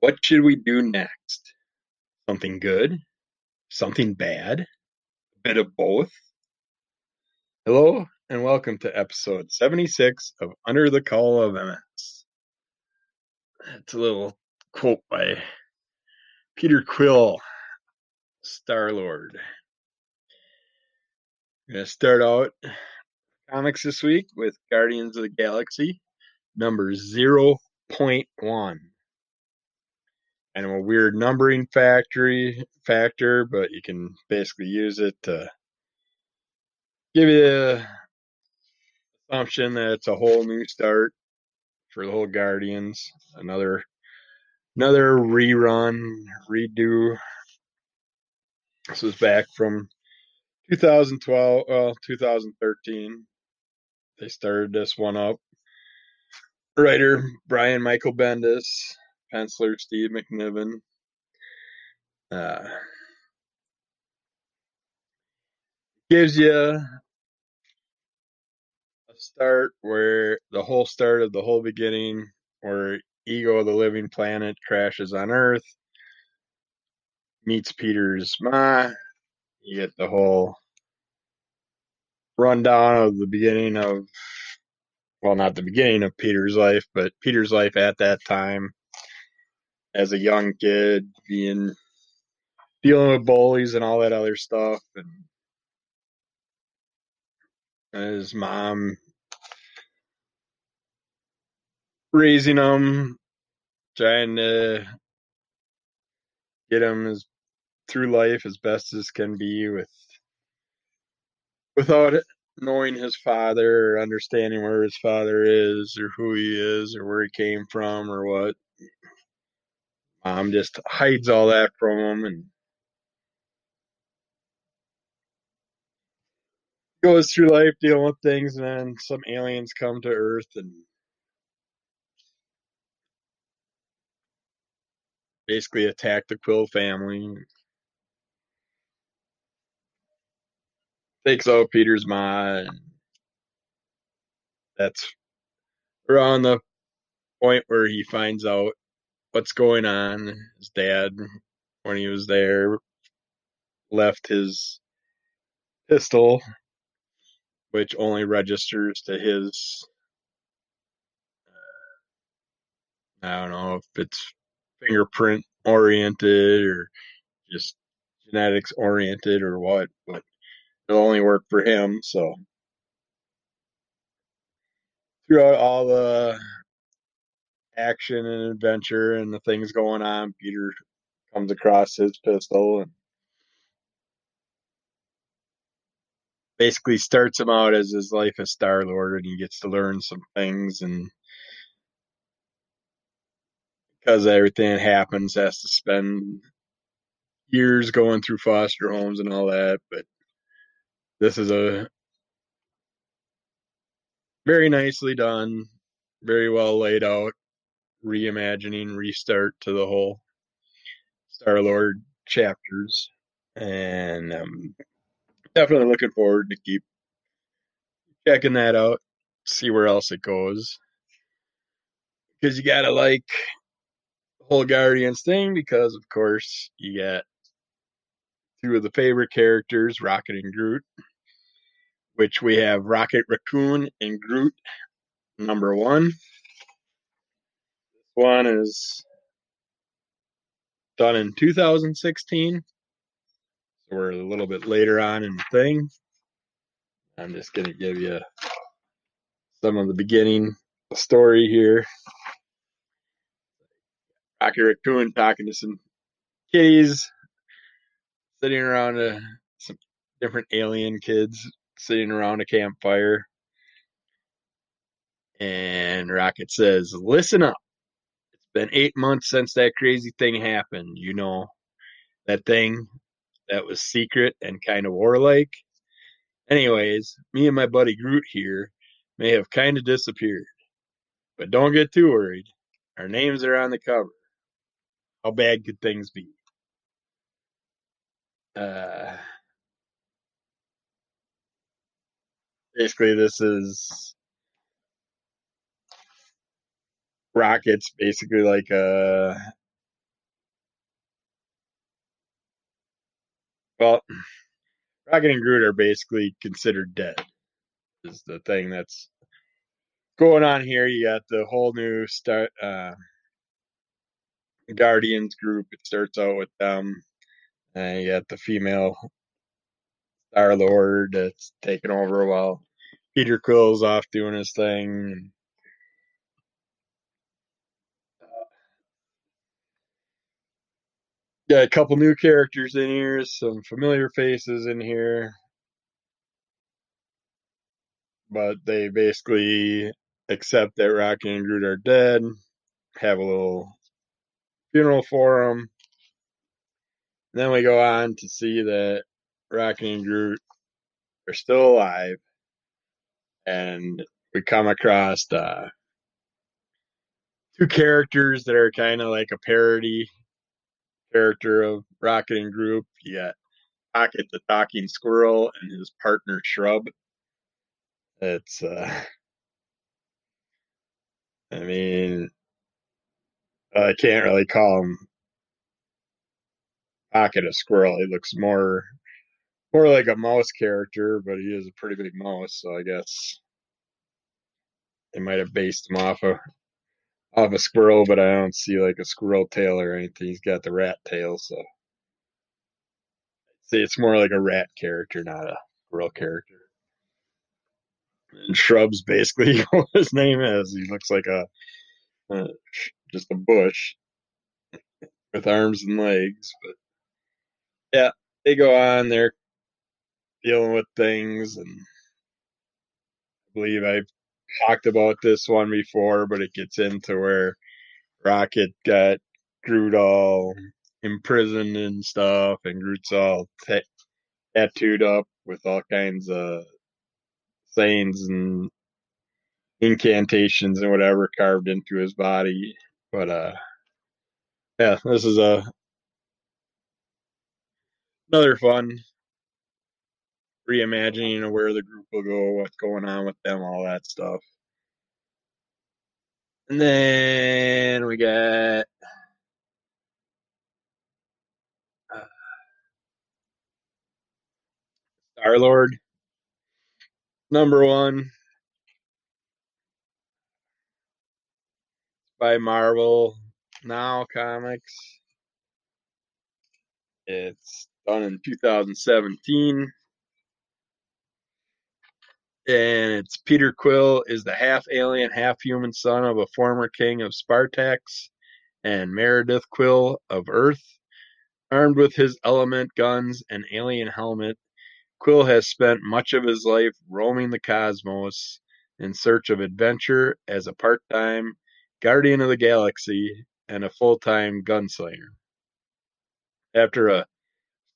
What should we do next? Something good? Something bad? A bit of both? Hello, and welcome to episode 76 of Under the Call of MS. That's a little quote by Peter Quill, Star Lord. I'm going to start out comics this week with Guardians of the Galaxy, number 0.1 kind of a weird numbering factory factor, but you can basically use it to give you the assumption that it's a whole new start for the whole Guardians. Another another rerun, redo. This was back from 2012, well, 2013. They started this one up. Writer Brian Michael Bendis penciler Steve McNiven. Uh, gives you a start where the whole start of the whole beginning, where Ego, of the living planet, crashes on Earth, meets Peter's ma. You get the whole rundown of the beginning of, well, not the beginning of Peter's life, but Peter's life at that time as a young kid, being dealing with bullies and all that other stuff, and his mom raising him, trying to get him as through life as best as can be with without knowing his father or understanding where his father is or who he is or where he came from or what Mom just hides all that from him and goes through life dealing with things, and then some aliens come to Earth and basically attack the Quill family. Takes out Peter's ma, and that's around the point where he finds out what's going on. His dad, when he was there, left his pistol, which only registers to his. Uh, I don't know if it's fingerprint oriented or just genetics oriented or what, but it'll only work for him. So throughout all the action and adventure and the things going on, Peter comes across his pistol and basically starts him out as his life as Star Lord, and he gets to learn some things and because everything that happens has to spend years going through foster homes and all that but this is a very nicely done very well laid out reimagining, restart to the whole Star Lord chapters, and um, definitely looking forward to keep checking that out, see where else it goes. Because you gotta like the whole Guardians thing, because of course you got two of the favorite characters, Rocket and Groot, which we have Rocket Raccoon and Groot number one one is done in 2016. So we're a little bit later on in the thing. I'm just going to give you some of the beginning story here. Rocky Raccoon talking to some kitties, sitting around a, some different alien kids sitting around a campfire. And Rocket says, Listen up been eight months since that crazy thing happened. You know, that thing that was secret and kind of warlike. Anyways, me and my buddy Groot here may have kind of disappeared. But don't get too worried. Our names are on the cover. How bad could things be? Uh, basically, this is Rockets, basically like a well, Rocket and Groot are basically considered dead. Is the thing that's going on here. You got the whole new start uh, Guardians group. It starts out with them. And you got the female Star Lord that's taking over while Peter Quill's off doing his thing. Got a couple new characters in here, some familiar faces in here. But they basically accept that Rocky and Groot are dead, have a little funeral for them. Then we go on to see that Rocky and Groot are still alive, and we come across uh, two characters that are kind of like a parody character of Rocket and Groot. You got Pocket the talking squirrel and his partner Shrub. It's uh I mean I can't really call him Pocket a squirrel. He looks more more like a mouse character, but he is a pretty big mouse, so I guess they might have based him off of off a squirrel, but I don't see like a squirrel tail or anything. He's got the rat tail, so see it's more like a rat character, not a squirrel character. And Shrub's basically what his name is. He looks like a uh, just a bush with arms and legs, but yeah, they go on. They're dealing with things, and I believe I've talked about this one before, but it gets into where Rocket got Groot all imprisoned and stuff, and Groot's all t- tattooed up with all kinds of sayings and incantations and whatever carved into his body. But uh yeah, this is a another fun reimagining where the group will go, what's going on with them, all that stuff. And then we got uh, Star Lord, number one by Marvel Now Comics. It's done in 2017. And it's Peter Quill is the half alien, half human son of a former king of Spartax and Meredith Quill of Earth. Armed with his element guns and alien helmet, Quill has spent much of his life roaming the cosmos in search of adventure as a part time guardian of the galaxy and a full time gunslinger. After a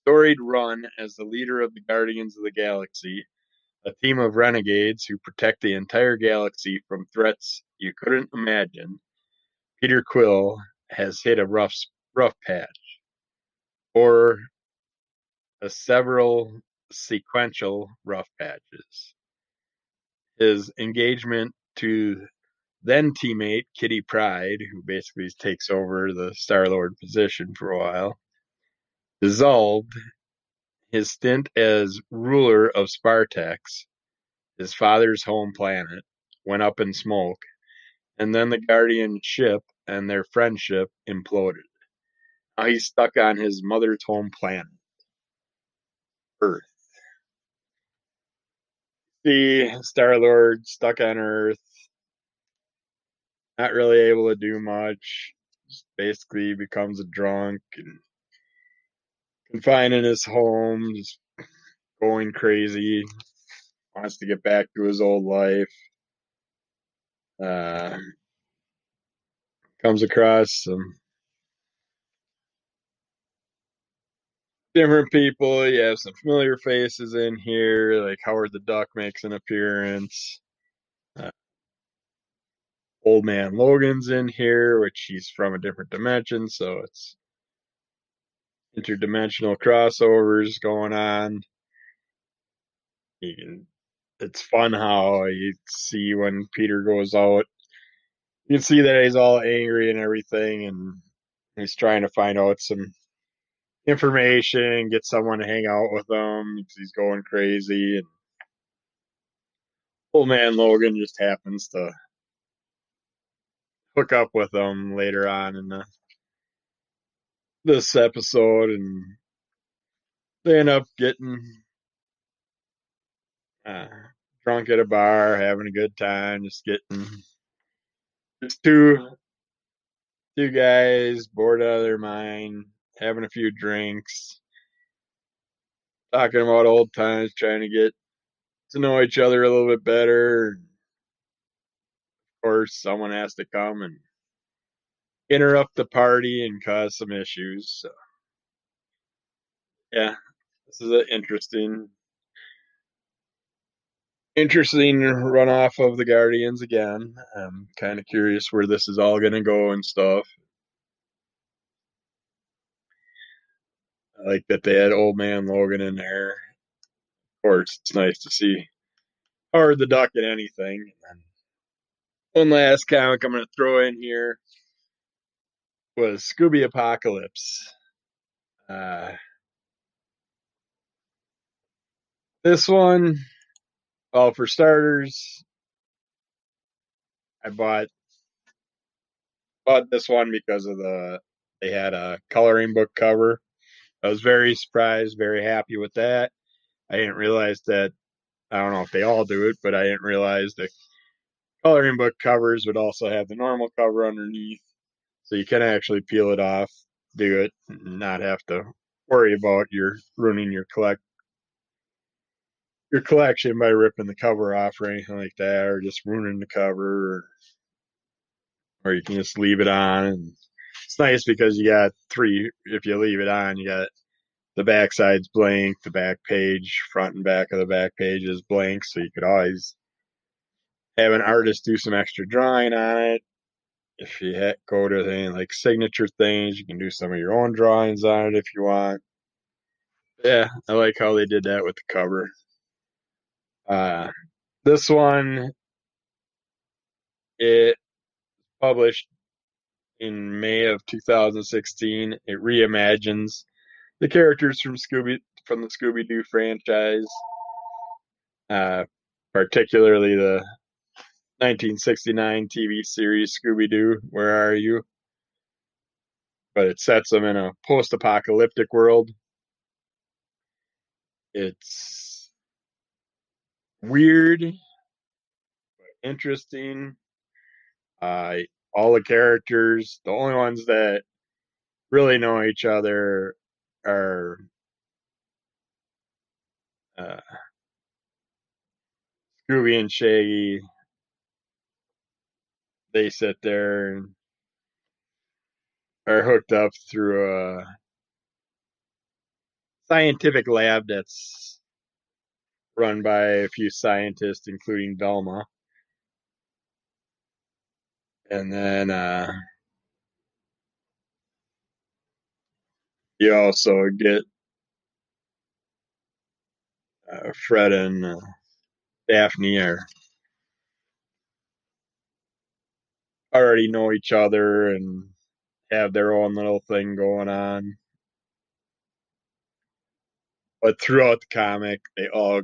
storied run as the leader of the Guardians of the Galaxy, a team of renegades who protect the entire galaxy from threats you couldn't imagine, Peter Quill has hit a rough rough patch, or a several sequential rough patches. His engagement to then teammate Kitty Pryde, who basically takes over the Star Lord position for a while, dissolved his stint as ruler of Spartax, his father's home planet, went up in smoke, and then the mm-hmm. Guardian ship and their friendship imploded. Now he's stuck on his mother's home planet, Earth. The Star Lord stuck on Earth, not really able to do much. Basically becomes a drunk and confined in his home, just going crazy. Wants to get back to his old life. Uh, comes across some different people. You have some familiar faces in here, like Howard the Duck makes an appearance. Uh, Old Man Logan's in here, which he's from a different dimension, so it's interdimensional crossovers going on. It's fun how you see when Peter goes out. You can see that he's all angry and everything, and he's trying to find out some information, get someone to hang out with him because he's going crazy. And old man Logan just happens to hook up with him later on in the this episode, and they end up getting uh, drunk at a bar, having a good time, just getting just two two guys bored out of their mind, having a few drinks, talking about old times, trying to get to know each other a little bit better. Of course, someone has to come and interrupt the party and cause some issues. So, yeah, this is an interesting, interesting runoff of the Guardians again. I'm kind of curious where this is all going to go and stuff. I like that they had old man Logan in there. Of course, it's nice to see Howard the Duck at anything. And one last comic I'm going to throw in here was Scooby Apocalypse. Uh, this one, well, for starters, I bought bought this one because of the they had a coloring book cover. I was very surprised, very happy with that. I didn't realize that I don't know if they all do it, but I didn't realize the coloring book covers would also have the normal cover underneath. So you can actually peel it off, do it, not have to worry about your ruining your collect your collection by ripping the cover off or anything like that, or just ruining the cover, or, or you can just leave it on. And it's nice because you got three. If you leave it on, you got the back side's blank, the back page, front and back of the back page is blank, so you could always have an artist do some extra drawing on it. If you ha- go to any like signature things, you can do some of your own drawings on it if you want. Yeah, I like how they did that with the cover. Uh, this one, it published in May of 2016. It reimagines the characters from Scooby from the Scooby Doo franchise, uh, particularly the 1969 TV series Scooby Doo. Where are you? But it sets them in a post-apocalyptic world. It's weird, but interesting. Uh, all the characters, the only ones that really know each other are uh, Scooby and Shaggy. They sit there and are hooked up through a scientific lab that's run by a few scientists, including Velma. And then uh, you also get uh, Fred and uh, Daphne are already know each other and have their own little thing going on. But throughout the comic, they all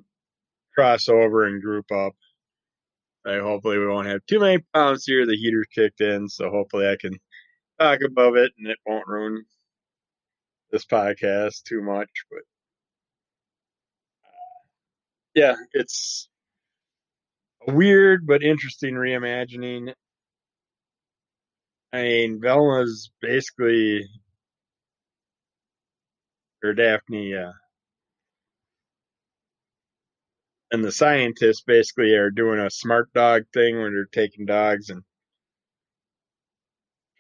cross over and group up. I hopefully we won't have too many problems here. The heater kicked in, so hopefully I can talk above it and it won't ruin this podcast too much. But uh, yeah, it's a weird but interesting reimagining. I mean, Velma's basically, or Daphne, uh, and the scientists basically are doing a smart dog thing where they're taking dogs and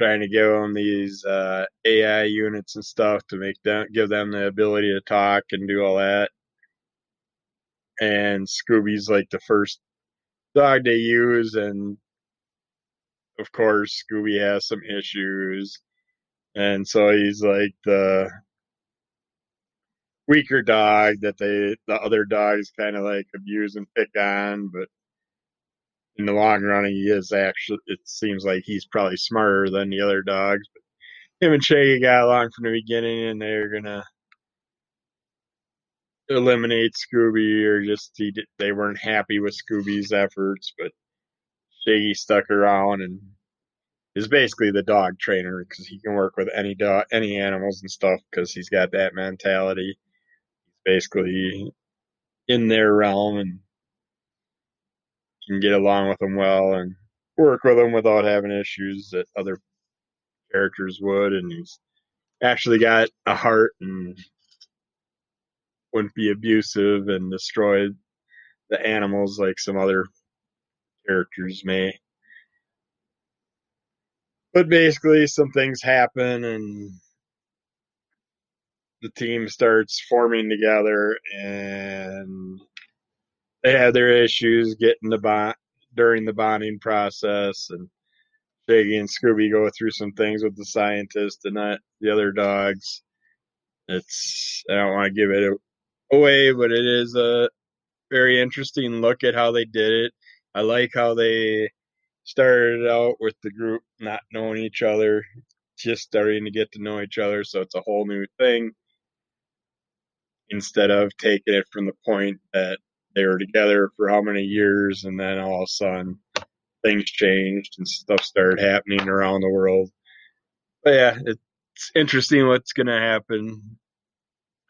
trying to give them these uh, AI units and stuff to make them give them the ability to talk and do all that. And Scooby's like the first dog they use, and of course Scooby has some issues, and so he's like the weaker dog that they the other dogs kind of like abuse and pick on, but in the long run he is actually it seems like he's probably smarter than the other dogs. But him and Shaggy got along from the beginning, and they're gonna eliminate Scooby, or just he they weren't happy with Scooby's efforts, but Shaggy stuck around and is basically the dog trainer because he can work with any dog, any animals and stuff because he's got that mentality. He's basically in their realm and can get along with them well and work with them without having issues that other characters would. And he's actually got a heart and wouldn't be abusive and destroy the animals like some other characters may. But basically, some things happen and the team starts forming together and they have their issues getting the bond during the bonding process and Shaggy and Scooby go through some things with the scientist and not the other dogs. It's I don't want to give it away, but it is a very interesting look at how they did it. I like how they started out with the group not knowing each other, just starting to get to know each other, so it's a whole new thing. Instead of taking it from the point that they were together for how many years and then all of a sudden things changed and stuff started happening around the world. But yeah, it's interesting what's going to happen.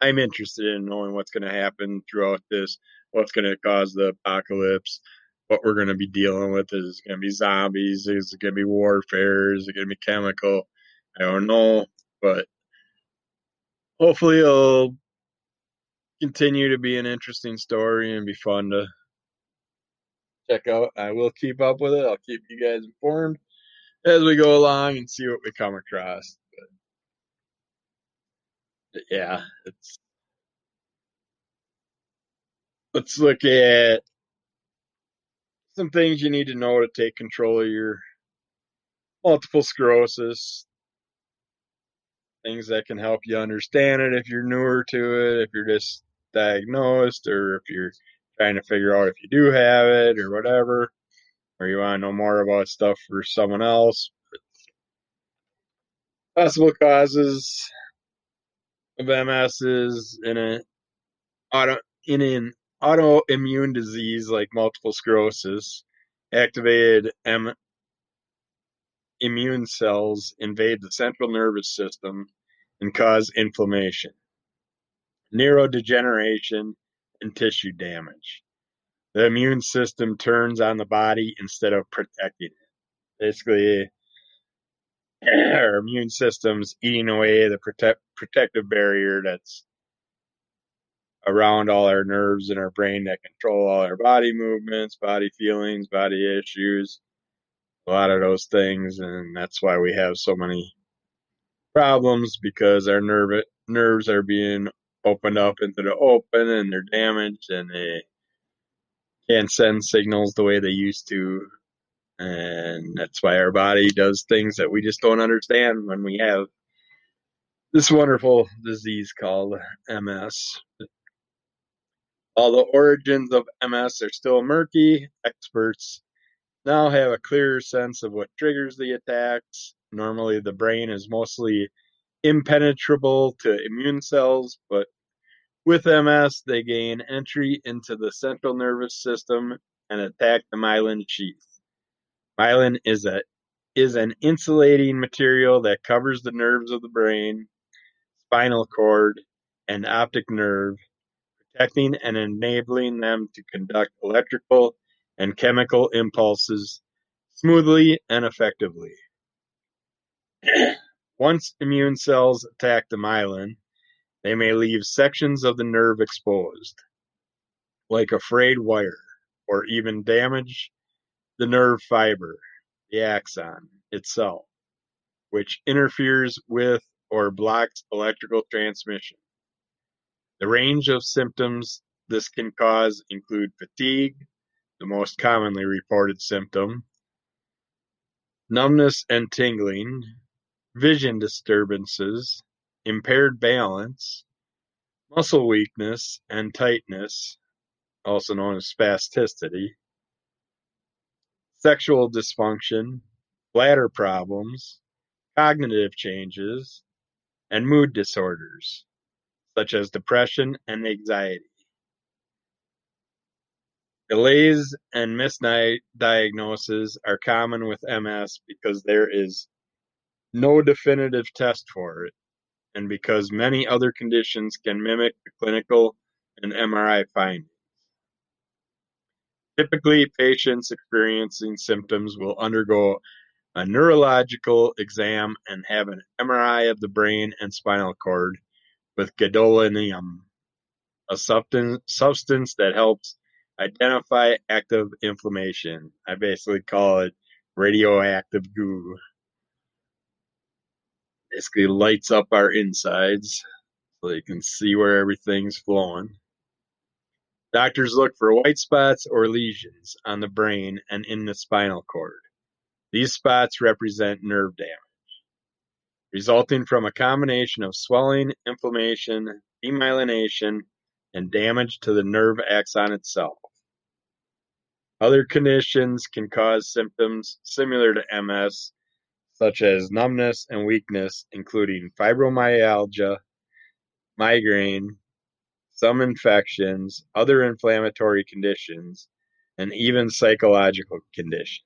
I'm interested in knowing what's going to happen throughout this, what's going to cause the apocalypse, what we're going to be dealing with. Is going to be zombies? Is it going to be warfare? Is it going to be chemical? I don't know, but hopefully it'll continue to be an interesting story and be fun to check out. I will keep up with it. I'll keep you guys informed as we go along and see what we come across. But yeah, it's let's look at some things you need to know to take control of your multiple sclerosis. Things that can help you understand it if you're newer to it, if you're just diagnosed, or if you're trying to figure out if you do have it or whatever, or you want to know more about stuff for someone else. Possible causes of MS is in a auto in an autoimmune disease like multiple sclerosis. Activated M immune cells invade the central nervous system and cause inflammation, neurodegeneration, and tissue damage. The immune system turns on the body instead of protecting it. Basically, our immune system's eating away the protect, protective barrier that's around all our nerves in our brain that control all our body movements, body feelings, body issues, a lot of those things, and that's why we have so many problems because our nerve nerves are being opened up into the open and they're damaged and they can't send signals the way they used to. And that's why our body does things that we just don't understand when we have this wonderful disease called MS. While the origins of MS are still murky, experts now have a clearer sense of what triggers the attacks. Normally, the brain is mostly impenetrable to immune cells, but with MS, they gain entry into the central nervous system and attack the myelin sheath. Myelin is a is an insulating material that covers the nerves of the brain, spinal cord, and optic nerve, protecting and enabling them to conduct electrical and chemical impulses smoothly and effectively. Once immune cells attack the myelin, they may leave sections of the nerve exposed, like a frayed wire, or even damage the nerve fiber, the axon itself, which interferes with or blocks electrical transmission. The range of symptoms this can cause include fatigue, the most commonly reported symptom, numbness and tingling, vision disturbances, impaired balance, muscle weakness and tightness, also known as spasticity, sexual dysfunction, bladder problems, cognitive changes, and mood disorders, such as depression and anxiety. Delays and misdiagnoses are common with MS because there is no definitive test for it, and because many other conditions can mimic the clinical and MRI findings. Typically, patients experiencing symptoms will undergo a neurological exam and have an MRI of the brain and spinal cord with gadolinium, a substance that helps identify active inflammation. I basically call it radioactive goo. Basically lights up our insides so you can see where everything's flowing. Doctors look for white spots or lesions on the brain and in the spinal cord. These spots represent nerve damage, resulting from a combination of swelling, inflammation, demyelination, and damage to the nerve axon itself. Other conditions can cause symptoms similar to MS, such as numbness and weakness, including fibromyalgia, migraine, some infections, other inflammatory conditions, and even psychological conditions.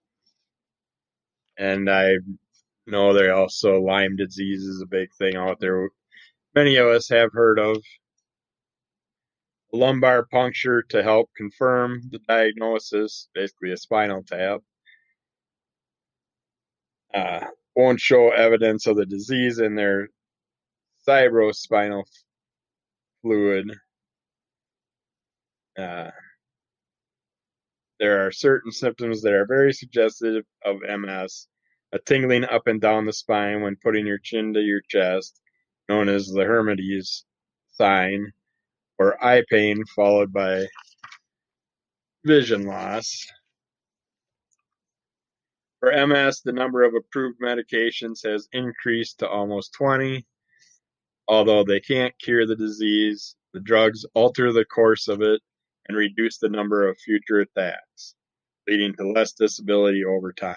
And I know they also Lyme disease is a big thing out there. Many of us have heard of lumbar puncture to help confirm the diagnosis, basically a spinal tap. Uh, won't show evidence of the disease in their cerebrospinal fluid uh, there are certain symptoms that are very suggestive of MS. A tingling up and down the spine when putting your chin to your chest, known as the Lhermitte's sign, or eye pain followed by vision loss. For MS, the number of approved medications has increased to almost 20. Although they can't cure the disease, the drugs alter the course of it and reduce the number of future attacks, leading to less disability over time.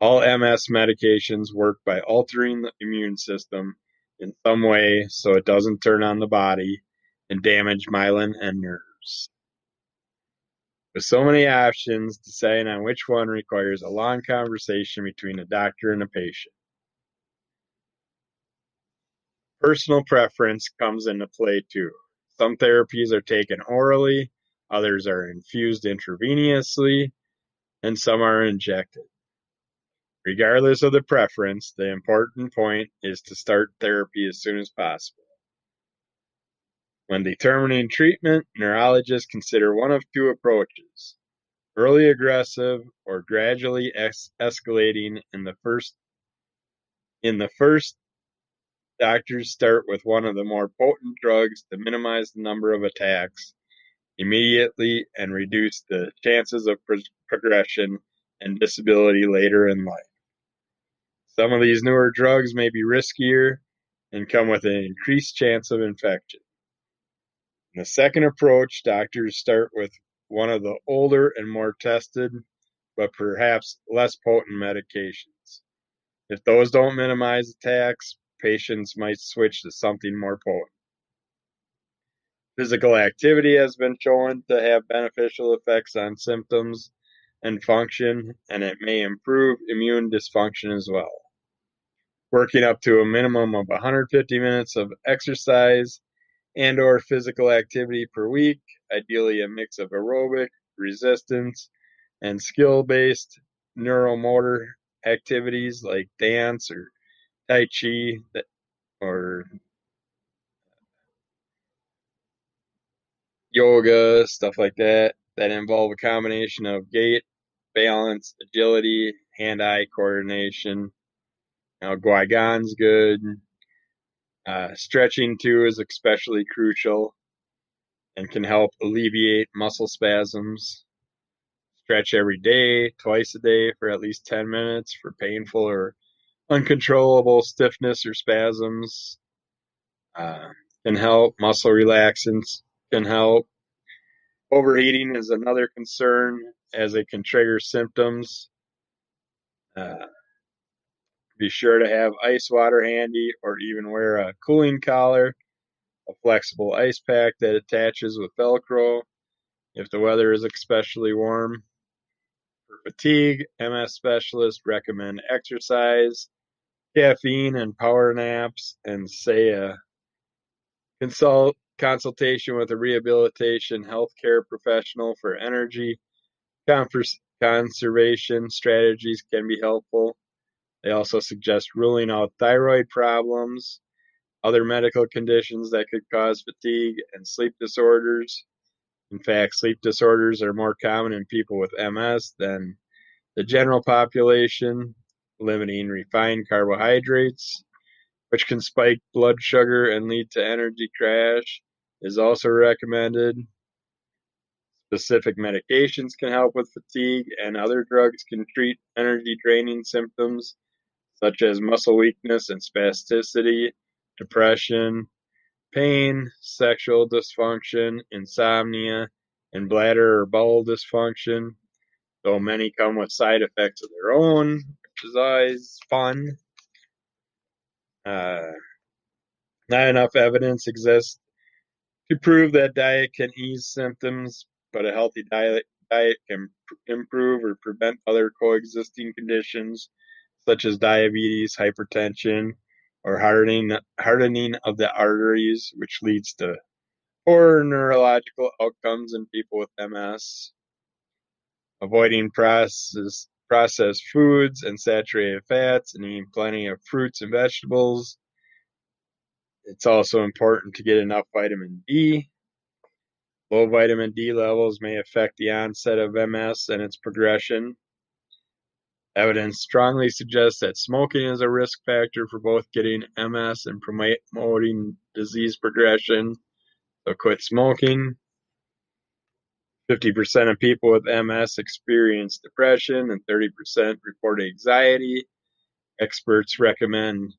All MS medications work by altering the immune system in some way so it doesn't turn on the body and damage myelin and nerves. With so many options, deciding on which one requires a long conversation between a doctor and a patient. Personal preference comes into play too. Some therapies are taken orally, others are infused intravenously, and some are injected. Regardless of the preference, the important point is to start therapy as soon as possible. When determining treatment, neurologists consider one of two approaches early aggressive or gradually es- escalating in the first in the first Doctors start with one of the more potent drugs to minimize the number of attacks immediately and reduce the chances of pro- progression and disability later in life. Some of these newer drugs may be riskier and come with an increased chance of infection. In the second approach, doctors start with one of the older and more tested, but perhaps less potent medications. If those don't minimize attacks, patients might switch to something more potent. Physical activity has been shown to have beneficial effects on symptoms and function, and it may improve immune dysfunction as well. Working up to a minimum of 150 minutes of exercise and or physical activity per week, ideally a mix of aerobic, resistance, and skill-based neuromotor activities like dance or Tai Chi or yoga, stuff like that, that involve a combination of gait, balance, agility, hand-eye coordination. Now, Qigong's good. Uh, stretching too is especially crucial and can help alleviate muscle spasms. Stretch every day, twice a day for at least 10 minutes for painful or uncontrollable stiffness or spasms uh, can help. Muscle relaxants can help. Overeating is another concern as it can trigger symptoms. Uh, Be sure to have ice water handy or even wear a cooling collar, a flexible ice pack that attaches with Velcro if the weather is especially warm. For fatigue, MS specialists recommend exercise, caffeine and power naps, and say a consult consultation with a rehabilitation healthcare professional for energy conservation strategies can be helpful. They also suggest ruling out thyroid problems, other medical conditions that could cause fatigue, and sleep disorders. In fact, sleep disorders are more common in people with MS than the general population. Limiting refined carbohydrates, which can spike blood sugar and lead to energy crash, is also recommended. Specific medications can help with fatigue, and other drugs can treat energy draining symptoms such as muscle weakness and spasticity, depression, pain, sexual dysfunction, insomnia, and bladder or bowel dysfunction, though many come with side effects of their own, which is always fun. Uh, not enough evidence exists to prove that diet can ease symptoms, but a healthy diet, diet can improve or prevent other coexisting conditions such as diabetes, hypertension, or hardening, hardening of the arteries, which leads to poor neurological outcomes in people with MS. Avoiding processed, processed foods and saturated fats and eating plenty of fruits and vegetables. It's also important to get enough vitamin D. Low vitamin D levels may affect the onset of MS and its progression. Evidence strongly suggests that smoking is a risk factor for both getting MS and promoting disease progression. So quit smoking. 50% of people with MS experience depression and 30% report anxiety. Experts recommend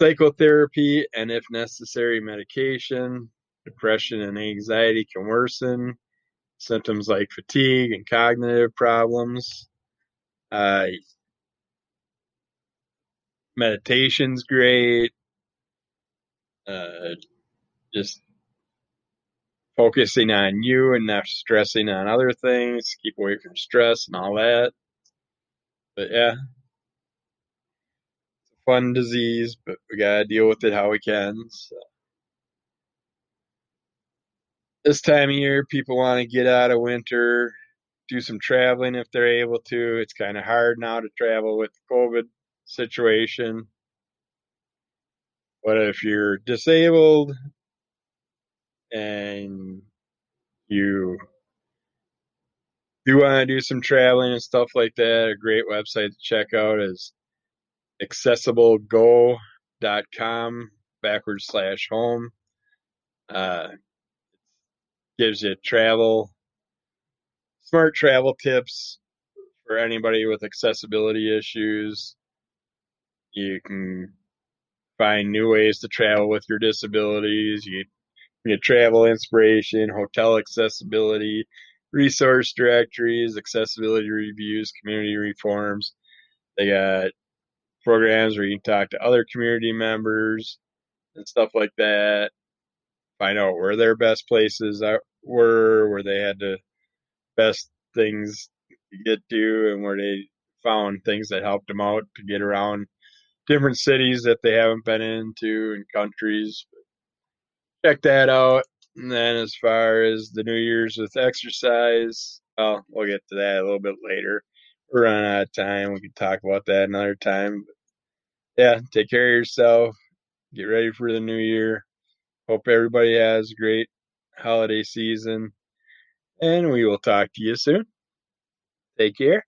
psychotherapy and, if necessary, medication. Depression and anxiety can worsen. Symptoms like fatigue and cognitive problems. Uh, meditation's great. Uh, just focusing on you and not stressing on other things. Keep away from stress and all that. But yeah, fun disease, but we gotta deal with it how we can. So. This time of year, people want to get out of winter, do some traveling if they're able to. It's kind of hard now to travel with the COVID situation. But if you're disabled and you do want to do some traveling and stuff like that, a great website to check out is accessiblego.com backwards slash home. Uh, gives you travel, smart travel tips for anybody with accessibility issues. You can find new ways to travel with your disabilities. You get travel inspiration, hotel accessibility, resource directories, accessibility reviews, community reforms. They got programs where you can talk to other community members and stuff like that. Find out where their best places were, where they had the best things to get to, and where they found things that helped them out to get around different cities that they haven't been into and countries. Check that out. And then as far as the New Year's with exercise, well, we'll get to that a little bit later. We're running out of time. We can talk about that another time. Yeah, take care of yourself. Get ready for the new year. Hope everybody has a great holiday season. And we will talk to you soon. Take care.